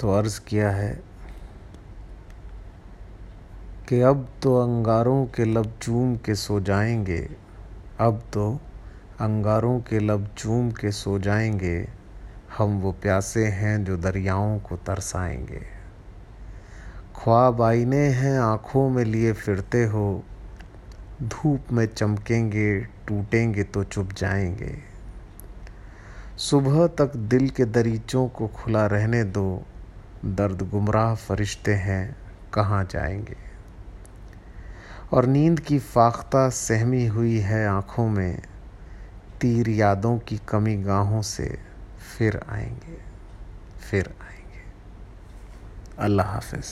तो अर्ज़ किया है कि अब तो अंगारों के लब चूम के सो जाएँगे। अब तो अंगारों के लब चूम के सो जाएँगे। हम वो प्यासे हैं जो दरियाओं को तरसाएँगे। ख्वाब आईने हैं, आँखों में लिए फिरते हो। धूप में चमकेंगे, टूटेंगे तो चुप जाएँगे। सुबह तक दिल के दरीचों को खुला रहने दो। दर्द गुमराह फरिश्ते हैं, कहाँ जाएँगे? और नींद की फाख्ता सहमी हुई है आँखों में, तीर यादों की कमी गाहों से फिर आएँगे फिर आएँगे। अल्लाह हाफिज़।